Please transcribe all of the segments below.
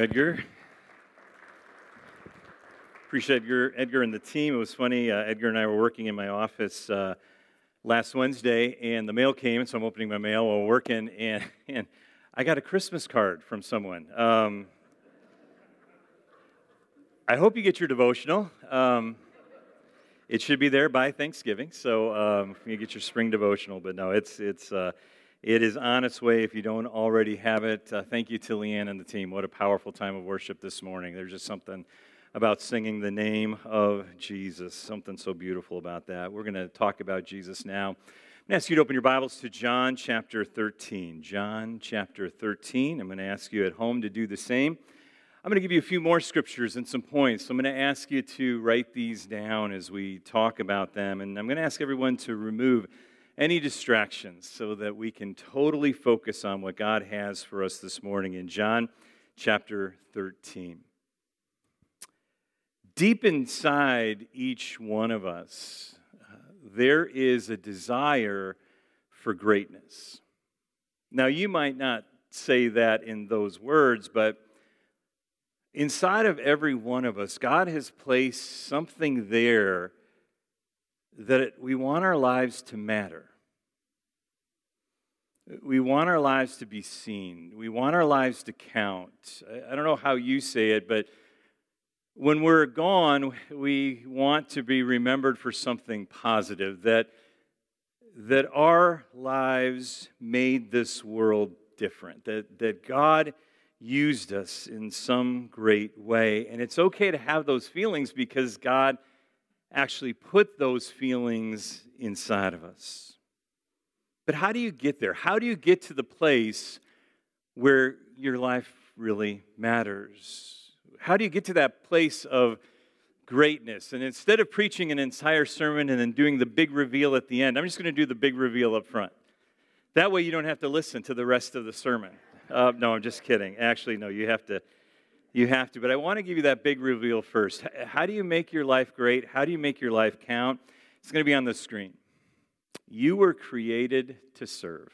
Edgar. Appreciate Edgar, Edgar and the team. It was funny. Uh, Edgar and I were working in my office uh, last Wednesday, and the mail came, so I'm opening my mail while working, and, and I got a Christmas card from someone. Um, I hope you get your devotional. Um, it should be there by Thanksgiving, so um, you get your spring devotional. But no, it's it's uh, it is on its way if you don't already have it. Uh, thank you to Leanne and the team. What a powerful time of worship this morning. There's just something about singing the name of Jesus, something so beautiful about that. We're going to talk about Jesus now. I'm going to ask you to open your Bibles to John chapter 13. John chapter 13. I'm going to ask you at home to do the same. I'm going to give you a few more scriptures and some points. So I'm going to ask you to write these down as we talk about them. And I'm going to ask everyone to remove any distractions so that we can totally focus on what God has for us this morning in John chapter 13. Deep inside each one of us, uh, there is a desire for greatness. Now, you might not say that in those words, but inside of every one of us, God has placed something there that we want our lives to matter. We want our lives to be seen. We want our lives to count. I don't know how you say it, but when we're gone, we want to be remembered for something positive that, that our lives made this world different, that, that God used us in some great way. And it's okay to have those feelings because God actually put those feelings inside of us. But how do you get there? How do you get to the place where your life really matters? How do you get to that place of greatness? And instead of preaching an entire sermon and then doing the big reveal at the end, I'm just going to do the big reveal up front. That way you don't have to listen to the rest of the sermon. Uh, no, I'm just kidding. Actually, no, you have to. You have to. But I want to give you that big reveal first. How do you make your life great? How do you make your life count? It's going to be on the screen. You were created to serve.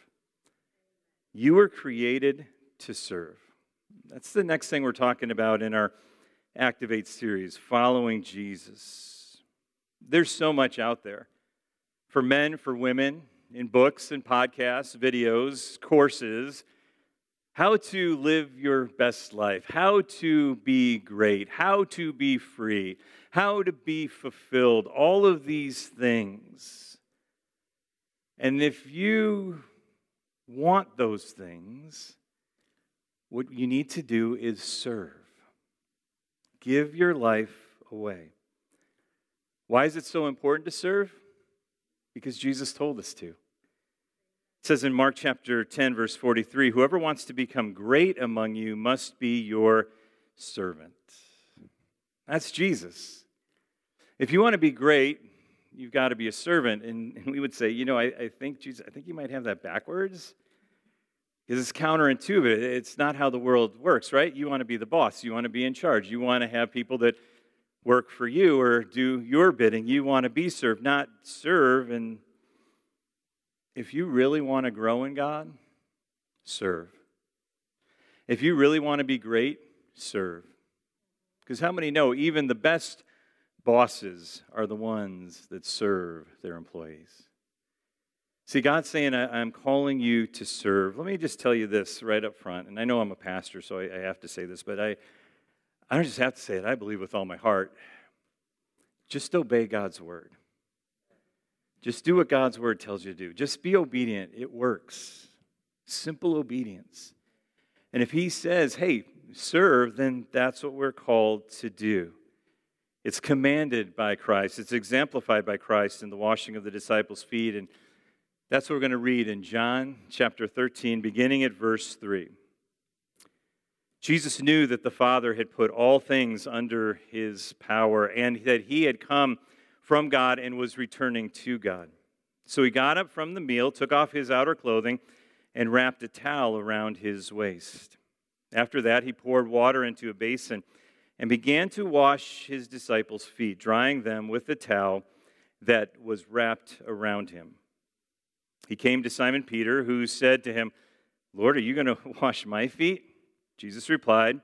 You were created to serve. That's the next thing we're talking about in our Activate series, following Jesus. There's so much out there for men, for women, in books and podcasts, videos, courses, how to live your best life, how to be great, how to be free, how to be fulfilled, all of these things. And if you want those things, what you need to do is serve. Give your life away. Why is it so important to serve? Because Jesus told us to. It says in Mark chapter 10, verse 43 Whoever wants to become great among you must be your servant. That's Jesus. If you want to be great, you've got to be a servant. And, we would say, you know, I, I think Jesus, I think you might have that backwards. Because it's counterintuitive. It's not how the world works, right? You want to be the boss. You want to be in charge. You want to have people that work for you or do your bidding. You want to be served, not serve. And if you really want to grow in God, serve. If you really want to be great, serve. Because how many know even the best bosses are the ones that serve their employees. See, God's saying, I'm calling you to serve. Let me just tell you this right up front. And I know I'm a pastor, so I have to say this, but I, I don't just have to say it. I believe with all my heart. Just obey God's word. Just do what God's word tells you to do. Just be obedient. It works. Simple obedience. And if He says, hey, serve, then that's what we're called to do. It's commanded by Christ, it's exemplified by Christ in the washing of the disciples' feet. And that's what we're going to read in John chapter 13, beginning at verse 3. Jesus knew that the Father had put all things under his power and that he had come from God and was returning to God. So he got up from the meal, took off his outer clothing, and wrapped a towel around his waist. After that, he poured water into a basin and began to wash his disciples' feet, drying them with the towel that was wrapped around him. He came to Simon Peter, who said to him, Lord, are you going to wash my feet? Jesus replied,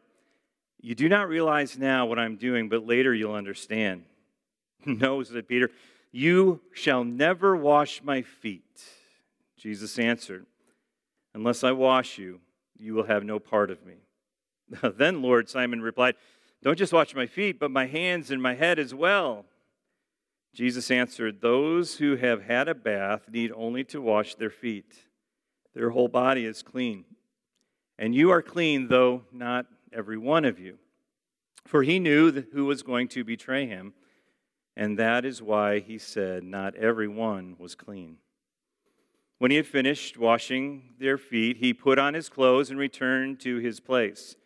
You do not realize now what I'm doing, but later you'll understand. no, said Peter, you shall never wash my feet. Jesus answered, Unless I wash you, you will have no part of me. then, Lord, Simon replied, Don't just wash my feet, but my hands and my head as well. Jesus answered, Those who have had a bath need only to wash their feet. Their whole body is clean. And you are clean, though not every one of you. For he knew who was going to betray him, and that is why he said, Not every one was clean. When he had finished washing their feet, he put on his clothes and returned to his place.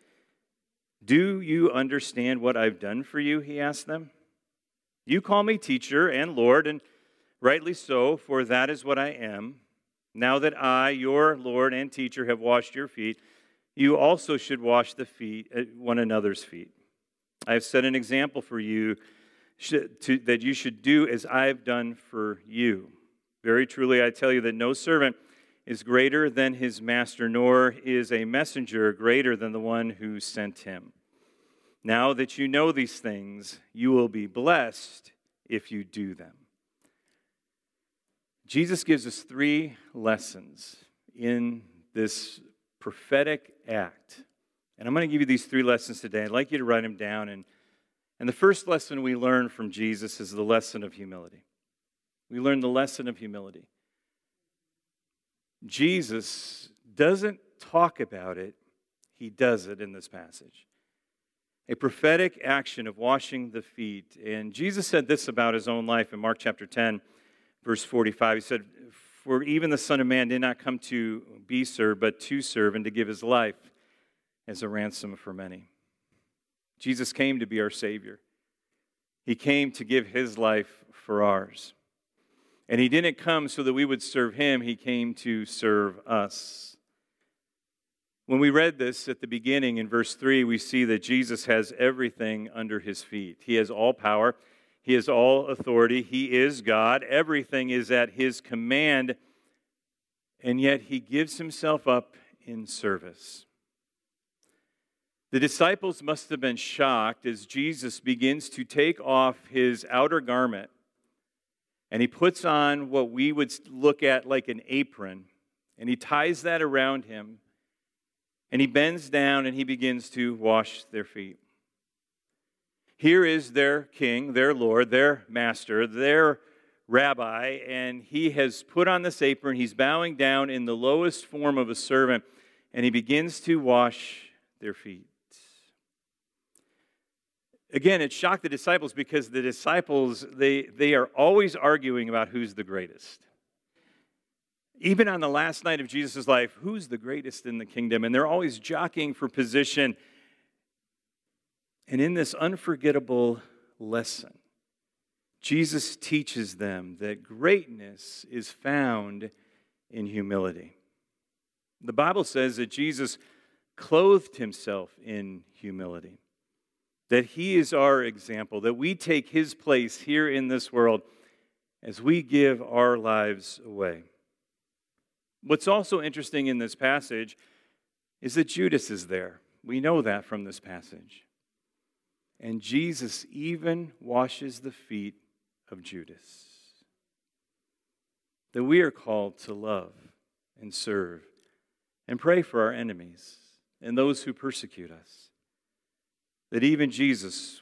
Do you understand what I've done for you? He asked them. You call me teacher and Lord, and rightly so, for that is what I am. Now that I, your Lord and teacher, have washed your feet, you also should wash the feet, uh, one another's feet. I have set an example for you to, that you should do as I have done for you. Very truly, I tell you that no servant is greater than his master, nor is a messenger greater than the one who sent him. Now that you know these things, you will be blessed if you do them. Jesus gives us three lessons in this prophetic act. And I'm going to give you these three lessons today. I'd like you to write them down. And, and the first lesson we learn from Jesus is the lesson of humility. We learn the lesson of humility. Jesus doesn't talk about it, he does it in this passage. A prophetic action of washing the feet. And Jesus said this about his own life in Mark chapter 10, verse 45. He said, For even the Son of Man did not come to be served, but to serve and to give his life as a ransom for many. Jesus came to be our Savior. He came to give his life for ours. And he didn't come so that we would serve him, he came to serve us. When we read this at the beginning in verse 3, we see that Jesus has everything under his feet. He has all power, he has all authority, he is God, everything is at his command, and yet he gives himself up in service. The disciples must have been shocked as Jesus begins to take off his outer garment and he puts on what we would look at like an apron, and he ties that around him, and he bends down and he begins to wash their feet. Here is their king, their Lord, their master, their rabbi, and he has put on this apron. He's bowing down in the lowest form of a servant, and he begins to wash their feet. Again, it shocked the disciples because the disciples, they, they are always arguing about who's the greatest. Even on the last night of Jesus' life, who's the greatest in the kingdom? And they're always jockeying for position. And in this unforgettable lesson, Jesus teaches them that greatness is found in humility. The Bible says that Jesus clothed himself in humility that He is our example, that we take His place here in this world as we give our lives away. What's also interesting in this passage is that Judas is there. We know that from this passage. And Jesus even washes the feet of Judas. That we are called to love and serve and pray for our enemies and those who persecute us that even Jesus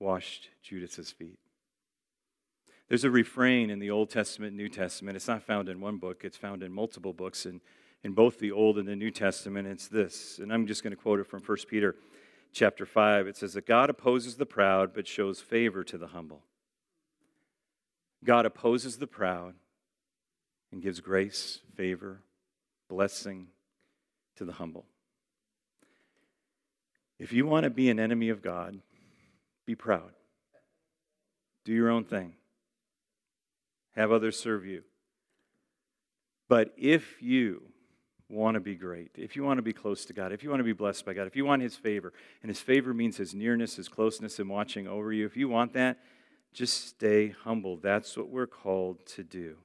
washed Judas's feet. There's a refrain in the Old Testament New Testament. It's not found in one book, it's found in multiple books in, in both the Old and the New Testament. It's this, and I'm just going to quote it from 1 Peter chapter 5. It says that God opposes the proud but shows favor to the humble. God opposes the proud and gives grace, favor, blessing to the humble. If you want to be an enemy of God, be proud. Do your own thing. Have others serve you. But if you want to be great, if you want to be close to God, if you want to be blessed by God, if you want His favor, and His favor means His nearness, His closeness, and watching over you, if you want that, just stay humble. That's what we're called to do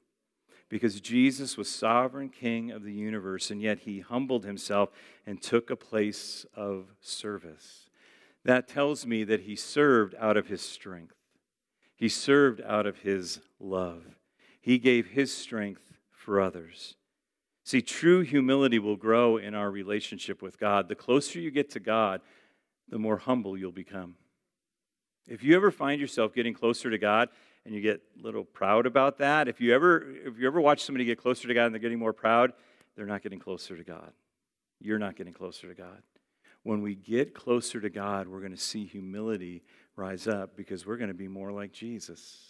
because Jesus was sovereign king of the universe, and yet he humbled himself and took a place of service. that tells me that he served out of his strength. He served out of his love. He gave his strength for others. See, true humility will grow in our relationship with God. The closer you get to God, the more humble you'll become. If you ever find yourself getting closer to God and you get a little proud about that, if you ever if you ever watch somebody get closer to God and they're getting more proud, they're not getting closer to God. You're not getting closer to God. When we get closer to God, we're going to see humility rise up because we're going to be more like Jesus.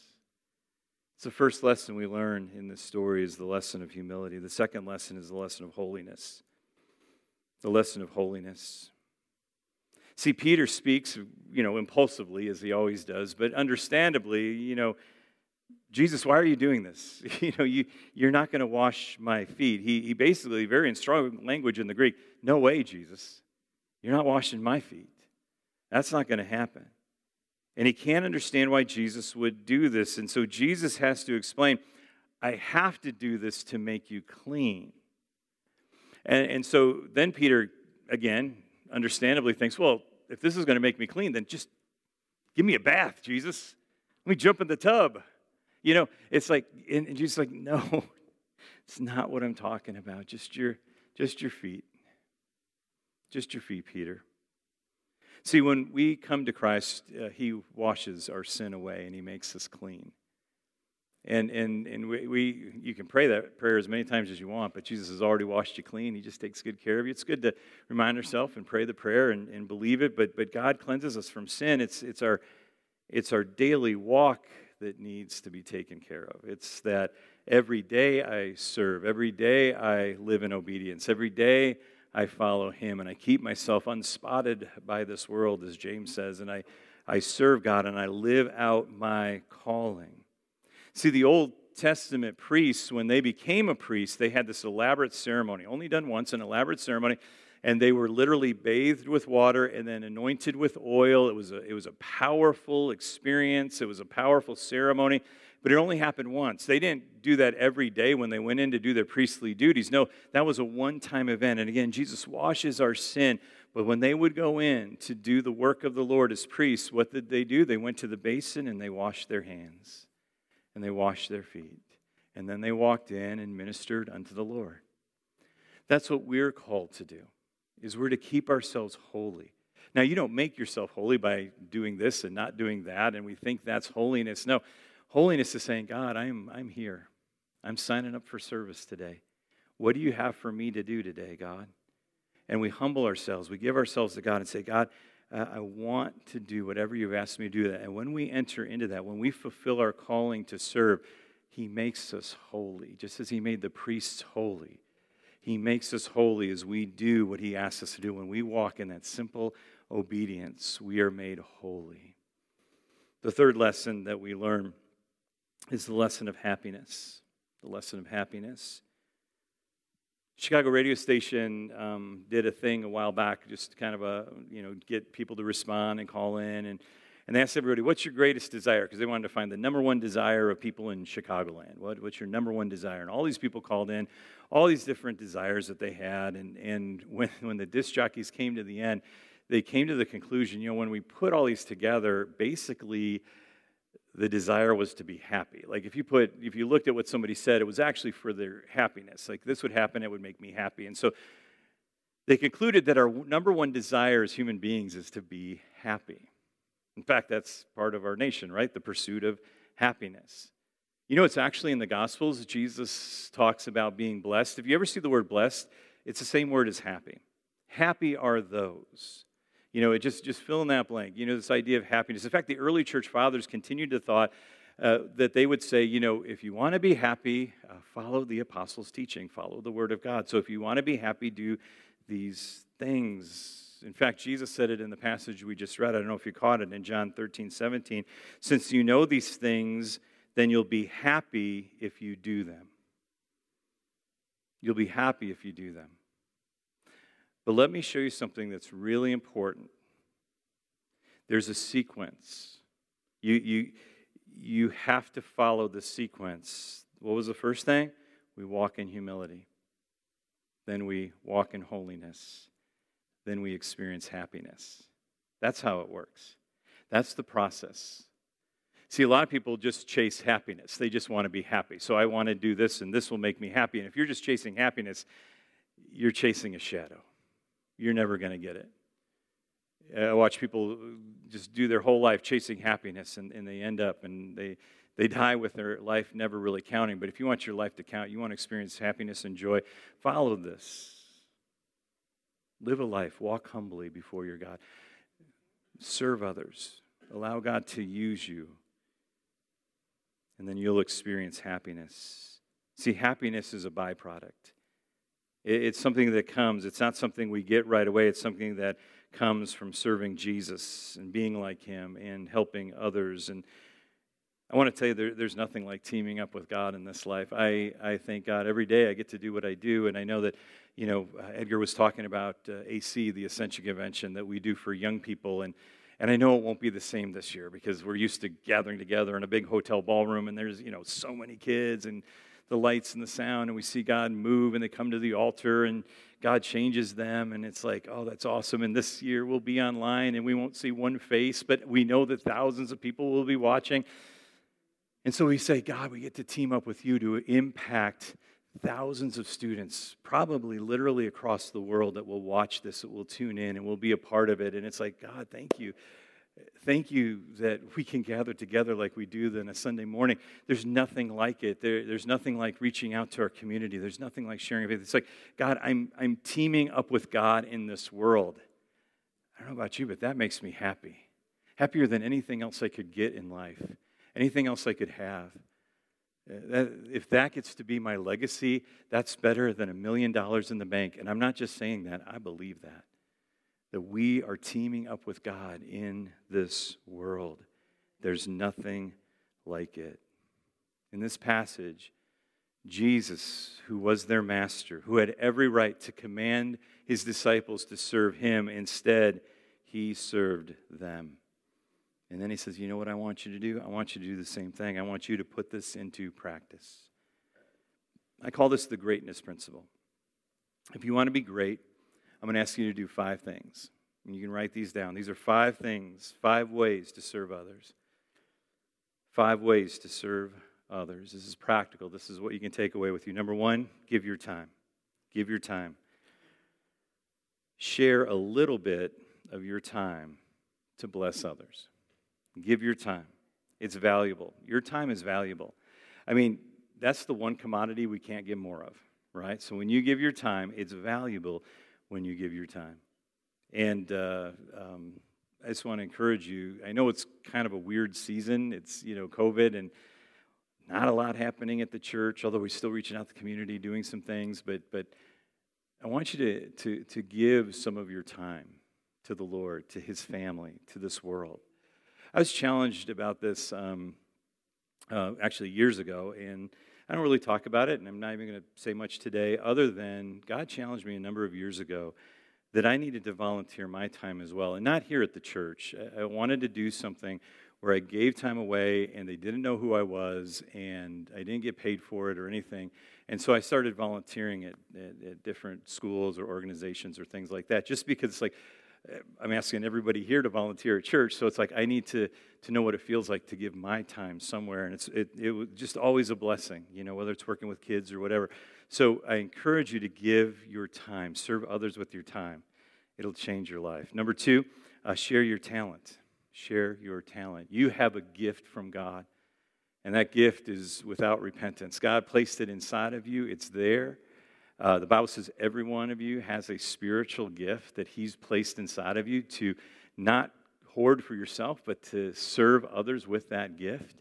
It's the first lesson we learn in this story is the lesson of humility. The second lesson is the lesson of holiness. The lesson of holiness. See, Peter speaks, you know, impulsively as he always does, but understandably, you know, Jesus, why are you doing this? You know, you, you're not going to wash my feet. He, he basically, very in strong language in the Greek, no way, Jesus. You're not washing my feet. That's not going to happen. And he can't understand why Jesus would do this. And so Jesus has to explain, I have to do this to make you clean. And, and so then Peter, again, understandably thinks, well, if this is going to make me clean, then just give me a bath, Jesus. Let me jump in the tub. You know, it's like, and, and Jesus like, no, it's not what I'm talking about. Just your, just your feet. Just your feet, Peter. See, when we come to Christ, uh, He washes our sin away and He makes us clean. And, and, and we, we, you can pray that prayer as many times as you want, but Jesus has already washed you clean. He just takes good care of you. It's good to remind ourselves and pray the prayer and, and believe it, but, but God cleanses us from sin. It's, it's, our, it's our daily walk that needs to be taken care of. It's that every day I serve, every day I live in obedience, every day I follow him and I keep myself unspotted by this world, as James says, and I, I serve God and I live out my calling. See, the Old Testament priests, when they became a priest, they had this elaborate ceremony, only done once, an elaborate ceremony, and they were literally bathed with water and then anointed with oil. It was a, it was a powerful experience, it was a powerful ceremony but it only happened once. They didn't do that every day when they went in to do their priestly duties. No, that was a one time event. And again, Jesus washes our sin. But when they would go in to do the work of the Lord as priests, what did they do? They went to the basin and they washed their hands and they washed their feet. And then they walked in and ministered unto the Lord. That's what we're called to do. Is we're to keep ourselves holy. Now, you don't make yourself holy by doing this and not doing that, and we think that's holiness. No, Holiness is saying, God, I'm, I'm here. I'm signing up for service today. What do you have for me to do today, God? And we humble ourselves. We give ourselves to God and say, God, uh, I want to do whatever you've asked me to do. That. And when we enter into that, when we fulfill our calling to serve, He makes us holy, just as He made the priests holy. He makes us holy as we do what He asks us to do. When we walk in that simple obedience, we are made holy. The third lesson that we learn is the lesson of happiness. The lesson of happiness. Chicago radio station um, did a thing a while back, just kind of a, you know, get people to respond and call in. And, and they asked everybody, what's your greatest desire? Because they wanted to find the number one desire of people in Chicagoland. What, what's your number one desire? And all these people called in, all these different desires that they had. And, and when, when the disc jockeys came to the end, they came to the conclusion, you know, when we put all these together, basically, the desire was to be happy. Like if you put, if you looked at what somebody said, it was actually for their happiness. Like this would happen, it would make me happy. And so they concluded that our number one desire as human beings is to be happy. In fact, that's part of our nation, right? The pursuit of happiness. You know, it's actually in the Gospels, Jesus talks about being blessed. If you ever see the word blessed, it's the same word as happy. Happy are those you know, it just, just fill in that blank. You know, this idea of happiness. In fact, the early church fathers continued to thought uh, that they would say, you know, if you want to be happy, uh, follow the apostles' teaching, follow the word of God. So if you want to be happy, do these things. In fact, Jesus said it in the passage we just read. I don't know if you caught it in John 13, 17. Since you know these things, then you'll be happy if you do them. You'll be happy if you do them. But let me show you something that's really important. There's a sequence. You, you, you have to follow the sequence. What was the first thing? We walk in humility. Then we walk in holiness. Then we experience happiness. That's how it works. That's the process. See, a lot of people just chase happiness. They just want to be happy. So I want to do this, and this will make me happy. And if you're just chasing happiness, you're chasing a shadow. You're never going to get it. I watch people just do their whole life chasing happiness, and, and they end up and they, they die with their life never really counting. But if you want your life to count, you want to experience happiness and joy, follow this. Live a life, walk humbly before your God, serve others, allow God to use you, and then you'll experience happiness. See, happiness is a byproduct. It's something that comes. It's not something we get right away. It's something that comes from serving Jesus and being like Him and helping others. And I want to tell you, there, there's nothing like teaming up with God in this life. I, I thank God every day I get to do what I do. And I know that, you know, Edgar was talking about uh, AC, the Ascension Convention that we do for young people. And, and I know it won't be the same this year because we're used to gathering together in a big hotel ballroom and there's, you know, so many kids and the lights and the sound, and we see God move, and they come to the altar, and God changes them, and it's like, oh, that's awesome. And this year we'll be online, and we won't see one face, but we know that thousands of people will be watching. And so we say, God, we get to team up with you to impact thousands of students, probably literally across the world, that will watch this, that will tune in, and will be a part of it. And it's like, God, thank you thank you that we can gather together like we do then a Sunday morning. There's nothing like it. There, there's nothing like reaching out to our community. There's nothing like sharing faith. It's like, God, I'm, I'm teaming up with God in this world. I don't know about you, but that makes me happy. Happier than anything else I could get in life, anything else I could have. Uh, that, if that gets to be my legacy, that's better than a million dollars in the bank. And I'm not just saying that, I believe that that we are teaming up with God in this world. There's nothing like it. In this passage, Jesus, who was their master, who had every right to command his disciples to serve him, instead, he served them. And then he says, You know what I want you to do? I want you to do the same thing. I want you to put this into practice. I call this the greatness principle. If you want to be great, I'm going to ask you to do five things. And you can write these down. These are five things, five ways to serve others. Five ways to serve others. This is practical. This is what you can take away with you. Number one, give your time. Give your time. Share a little bit of your time to bless others. Give your time. It's valuable. Your time is valuable. I mean, that's the one commodity we can't get more of, right? So when you give your time, it's valuable when you give your time. And uh, um, I just want to encourage you. I know it's kind of a weird season. It's, you know, COVID and not a lot happening at the church, although we're still reaching out to the community, doing some things. But, but I want you to, to, to give some of your time to the Lord, to His family, to this world. I was challenged about this um, uh, actually years ago, and I don't really talk about it, and I'm not even going to say much today, other than God challenged me a number of years ago that I needed to volunteer my time as well. And not here at the church. I wanted to do something where I gave time away and they didn't know who I was and I didn't get paid for it or anything. And so I started volunteering at, at, at different schools or organizations or things like that just because it's like, I'm asking everybody here to volunteer at church, so it's like I need to to know what it feels like to give my time somewhere, and it's it, it was just always a blessing, you know, whether it's working with kids or whatever. So I encourage you to give your time, serve others with your time. It'll change your life. Number two, uh, share your talent. Share your talent. You have a gift from God, and that gift is without repentance. God placed it inside of you, it's there. Uh, the Bible says every one of you has a spiritual gift that He's placed inside of you to not hoard for yourself, but to serve others with that gift.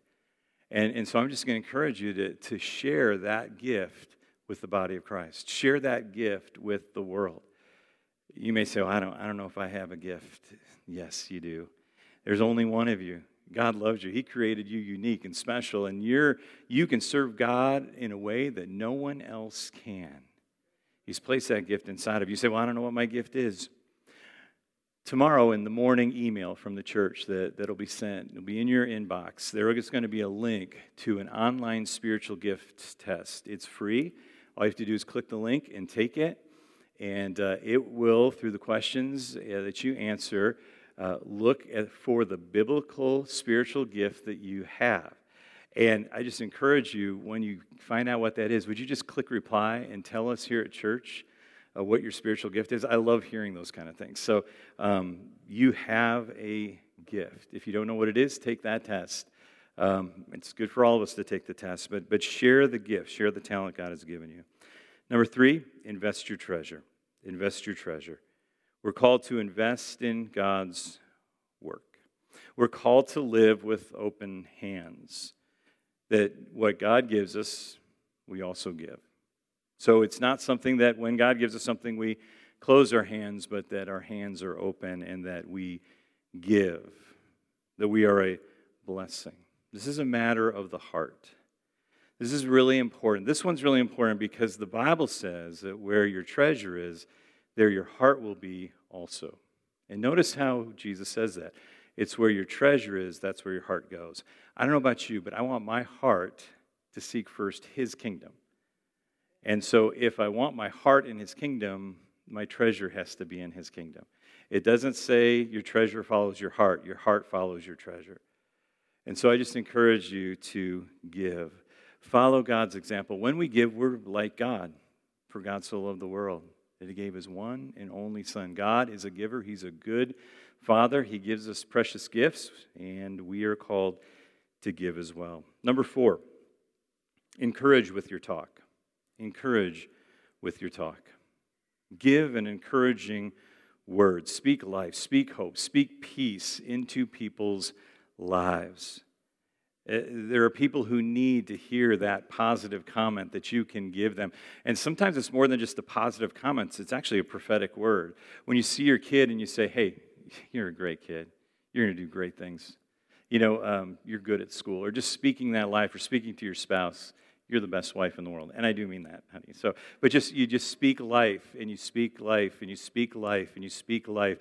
And, and so I'm just going to encourage you to, to share that gift with the body of Christ. Share that gift with the world. You may say, well, I, don't, I don't know if I have a gift. Yes, you do. There's only one of you. God loves you. He created you unique and special, and you're, you can serve God in a way that no one else can. He's placed that gift inside of you. You say, Well, I don't know what my gift is. Tomorrow in the morning email from the church that, that'll be sent, it'll be in your inbox. There is going to be a link to an online spiritual gift test. It's free. All you have to do is click the link and take it. And uh, it will, through the questions uh, that you answer, uh, look at, for the biblical spiritual gift that you have. And I just encourage you, when you find out what that is, would you just click reply and tell us here at church uh, what your spiritual gift is? I love hearing those kind of things. So um, you have a gift. If you don't know what it is, take that test. Um, it's good for all of us to take the test, but, but share the gift, share the talent God has given you. Number three, invest your treasure. Invest your treasure. We're called to invest in God's work. We're called to live with open hands. That what God gives us, we also give. So it's not something that when God gives us something, we close our hands, but that our hands are open and that we give, that we are a blessing. This is a matter of the heart. This is really important. This one's really important because the Bible says that where your treasure is, there your heart will be also. And notice how Jesus says that. It's where your treasure is, that's where your heart goes. I don't know about you, but I want my heart to seek first his kingdom. And so if I want my heart in his kingdom, my treasure has to be in his kingdom. It doesn't say your treasure follows your heart, your heart follows your treasure. And so I just encourage you to give. Follow God's example. When we give, we're like God, for God so loved the world that he gave his one and only Son. God is a giver, he's a good Father. He gives us precious gifts, and we are called to give as well. Number four, encourage with your talk. Encourage with your talk. Give an encouraging word. Speak life, speak hope, speak peace into people's lives. Uh, there are people who need to hear that positive comment that you can give them. And sometimes it's more than just a positive comment, it's actually a prophetic word. When you see your kid and you say, hey, you're a great kid, you're going to do great things. You know, um, you're good at school, or just speaking that life, or speaking to your spouse, you're the best wife in the world. And I do mean that, honey. So, but just you just speak life, and you speak life, and you speak life, and you speak life.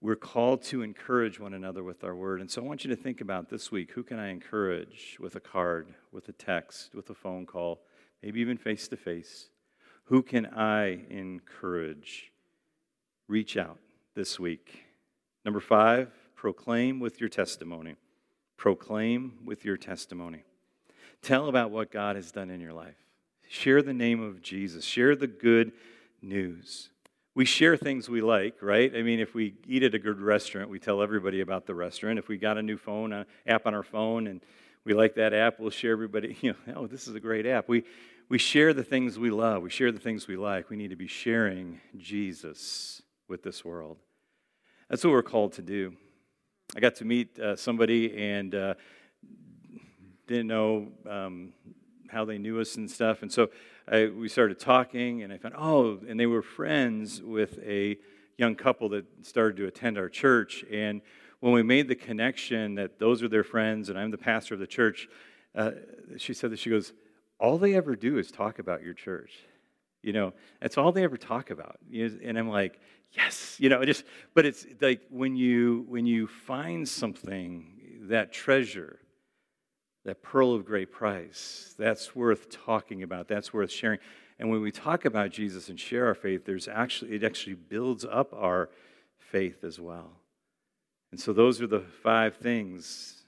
We're called to encourage one another with our word. And so I want you to think about this week who can I encourage with a card, with a text, with a phone call, maybe even face to face? Who can I encourage? Reach out this week. Number five, proclaim with your testimony. Proclaim with your testimony. Tell about what God has done in your life. Share the name of Jesus. Share the good news we share things we like, right? I mean, if we eat at a good restaurant, we tell everybody about the restaurant. If we got a new phone, an app on our phone, and we like that app, we'll share everybody, you know, oh, this is a great app. We, we share the things we love, we share the things we like. We need to be sharing Jesus with this world. That's what we're called to do. I got to meet uh, somebody and uh, didn't know um, how they knew us and stuff. And so I, we started talking, and I found, oh, and they were friends with a young couple that started to attend our church. And when we made the connection that those are their friends and I'm the pastor of the church, uh, she said that she goes, all they ever do is talk about your church. You know, that's all they ever talk about. And I'm like, yes, you know, just, but it's like when you, when you find something, that treasure, that pearl of great price. That's worth talking about. That's worth sharing. And when we talk about Jesus and share our faith, there's actually it actually builds up our faith as well. And so those are the five things,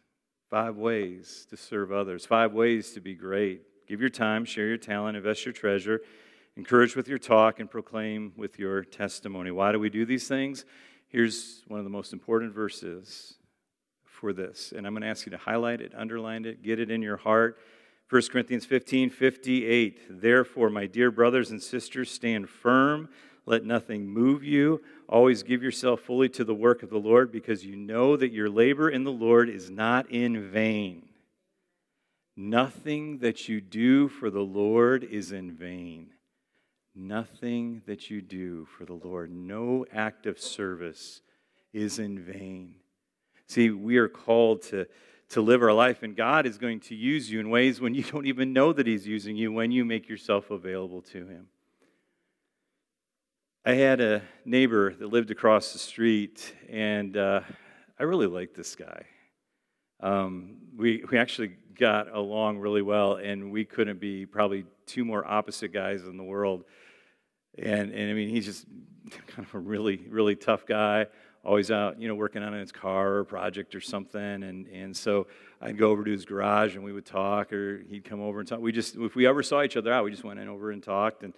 five ways to serve others, five ways to be great. Give your time, share your talent, invest your treasure, encourage with your talk, and proclaim with your testimony. Why do we do these things? Here's one of the most important verses for this. And I'm going to ask you to highlight it, underline it, get it in your heart. 1 Corinthians 15 58. Therefore, my dear brothers and sisters, stand firm. Let nothing move you. Always give yourself fully to the work of the Lord because you know that your labor in the Lord is not in vain. Nothing that you do for the Lord is in vain. Nothing that you do for the Lord, no act of service is in vain. See, we are called to, to live our life, and God is going to use you in ways when you don't even know that He's using you when you make yourself available to Him. I had a neighbor that lived across the street, and uh, I really liked this guy. Um, we, we actually got along really well, and we couldn't be probably two more opposite guys in the world. And, and I mean, he's just kind of a really, really tough guy always out, you know, working on his car or project or something. And, and so I'd go over to his garage and we would talk, or he'd come over and talk. We just, if we ever saw each other out, we just went in over and talked and,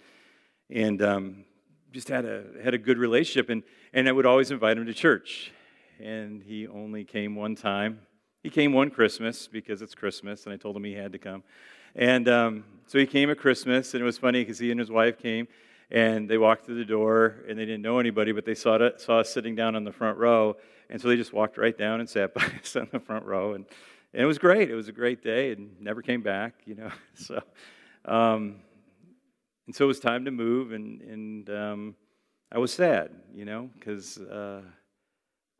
and um, just had a, had a good relationship. And, and I would always invite him to church. And he only came one time. He came one Christmas because it's Christmas, and I told him he had to come. And um, so he came at Christmas, and it was funny because he and his wife came and they walked through the door and they didn't know anybody, but they saw, it, saw us sitting down on the front row. And so they just walked right down and sat by us on the front row. And, and it was great. It was a great day and never came back, you know. So, um, and so it was time to move. And, and um, I was sad, you know, because uh,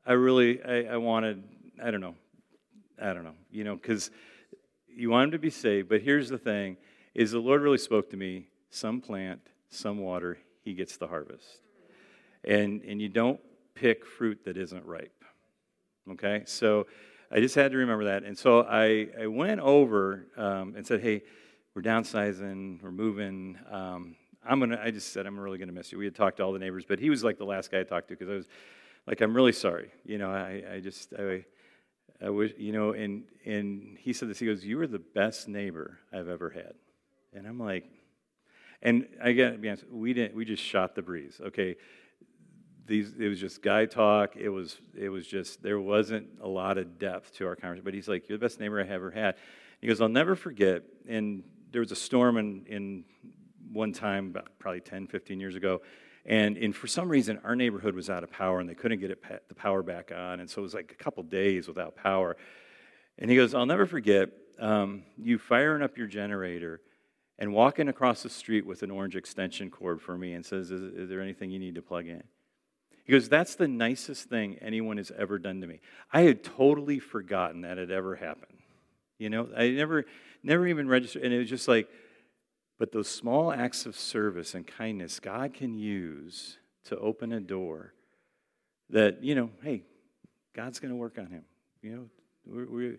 I really, I, I wanted, I don't know, I don't know, you know, because you want him to be saved. But here's the thing is the Lord really spoke to me, some plant – some water, he gets the harvest. And, and you don't pick fruit that isn't ripe. Okay? So I just had to remember that. And so I, I went over um, and said, hey, we're downsizing, we're moving. Um, I'm gonna. I just said I'm really gonna miss you. We had talked to all the neighbors, but he was like the last guy I talked to because I was like, I'm really sorry. You know, I, I just I, I wish you know. And and he said this. He goes, "You were the best neighbor I've ever had." And I'm like, and be honest, we didn't. We just shot the breeze. Okay, these it was just guy talk. It was it was just there wasn't a lot of depth to our conversation. But he's like, "You're the best neighbor I ever had." He goes, "I'll never forget." And there was a storm in, in one time, about probably 10, 15 years ago. And, and for some reason, our neighborhood was out of power and they couldn't get it, the power back on. And so it was like a couple days without power. And he goes, I'll never forget um, you firing up your generator and walking across the street with an orange extension cord for me and says, Is, is there anything you need to plug in? He goes, That's the nicest thing anyone has ever done to me. I had totally forgotten that had ever happened. You know, I never, never even registered. And it was just like, but those small acts of service and kindness God can use to open a door that, you know, hey, God's going to work on him. You know, we're, we're,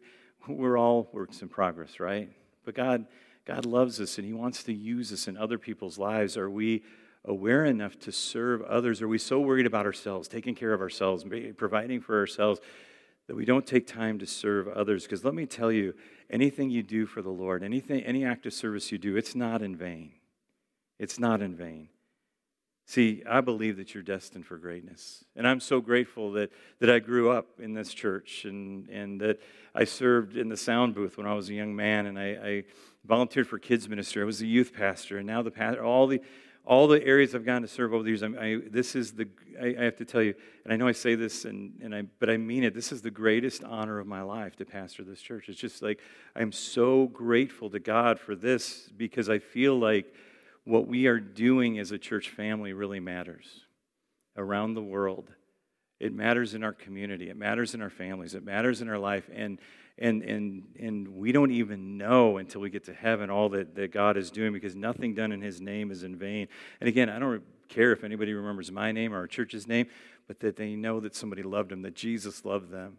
we're all works in progress, right? But God, God loves us and He wants to use us in other people's lives. Are we aware enough to serve others? Are we so worried about ourselves, taking care of ourselves, providing for ourselves, that we don't take time to serve others? Because let me tell you, anything you do for the Lord, anything, any act of service you do, it's not in vain. It's not in vain. See, I believe that you're destined for greatness. And I'm so grateful that, that I grew up in this church and, and that I served in the sound booth when I was a young man and I, I volunteered for kids ministry. I was a youth pastor, and now the pastor, all the all the areas I've gone to serve over the years. I, I this is the I, I, have to tell you, and I know I say this, and, and I but I mean it. This is the greatest honor of my life to pastor this church. It's just like I'm so grateful to God for this because I feel like what we are doing as a church family really matters around the world. It matters in our community. It matters in our families. It matters in our life. And and, and, and we don't even know until we get to heaven all that, that God is doing because nothing done in His name is in vain. And again, I don't care if anybody remembers my name or our church's name, but that they know that somebody loved them, that Jesus loved them,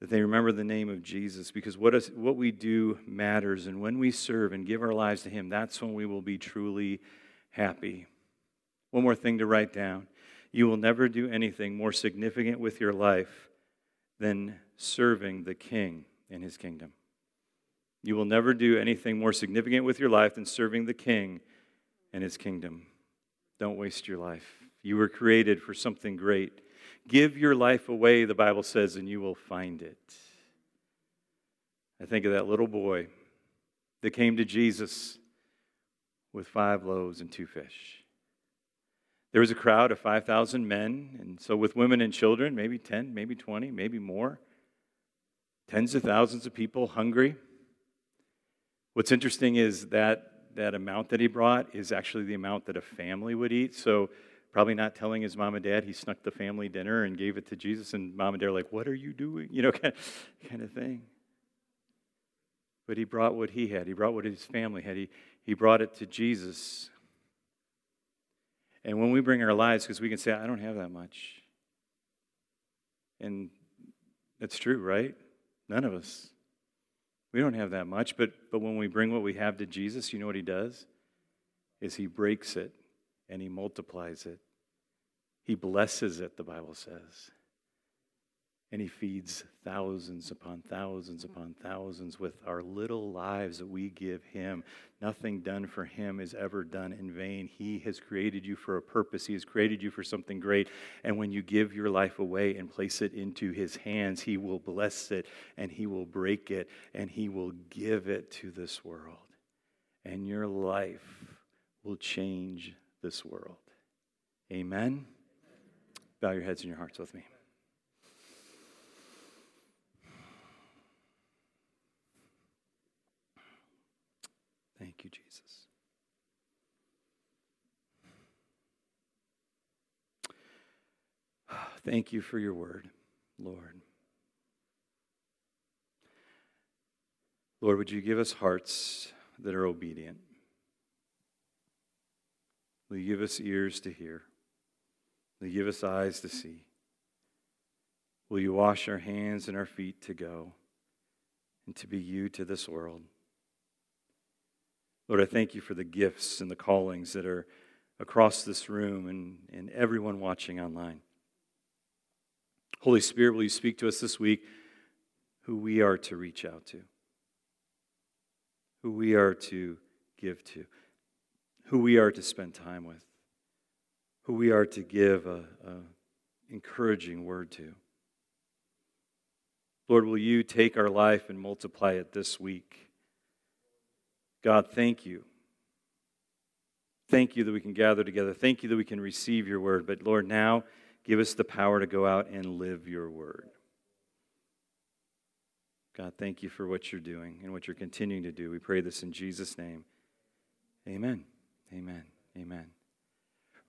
that they remember the name of Jesus because what, is, what we do matters. And when we serve and give our lives to Him, that's when we will be truly happy. One more thing to write down you will never do anything more significant with your life than serving the King in his kingdom. You will never do anything more significant with your life than serving the king and his kingdom. Don't waste your life. You were created for something great. Give your life away, the Bible says, and you will find it. I think of that little boy that came to Jesus with five loaves and two fish. There was a crowd of 5,000 men, and so with women and children, maybe 10, maybe 20, maybe more tens of thousands of people hungry. What's interesting is that that amount that he brought is actually the amount that a family would eat. So, probably not telling his mom and dad, he snuck the family dinner and gave it to Jesus, and mom and dad are like, What are you doing? You know, kind of, kind of thing. But he brought what he had, he brought what his family had, he, he brought it to Jesus. And when we bring our lives, because we can say, I don't have that much. And that's true, right? None of us. We don't have that much, but, but when we bring what we have to Jesus, you know what he does? Is he breaks it and he multiplies it. He blesses it, the Bible says. And He feeds thousands upon thousands upon thousands with our little lives that we give Him. Nothing done for Him is ever done in vain. He has created you for a purpose, He has created you for something great. And when you give your life away and place it into His hands, He will bless it and He will break it and He will give it to this world. And your life will change this world. Amen. Bow your heads and your hearts with me. Thank you, Jesus. Thank you for your word, Lord. Lord, would you give us hearts that are obedient? Will you give us ears to hear? Will you give us eyes to see? Will you wash our hands and our feet to go and to be you to this world? Lord, I thank you for the gifts and the callings that are across this room and, and everyone watching online. Holy Spirit, will you speak to us this week who we are to reach out to, who we are to give to, who we are to spend time with, who we are to give a, encouraging word to. Lord, will you take our life and multiply it this week? God, thank you. Thank you that we can gather together. Thank you that we can receive your word. But Lord, now give us the power to go out and live your word. God, thank you for what you're doing and what you're continuing to do. We pray this in Jesus' name. Amen. Amen. Amen.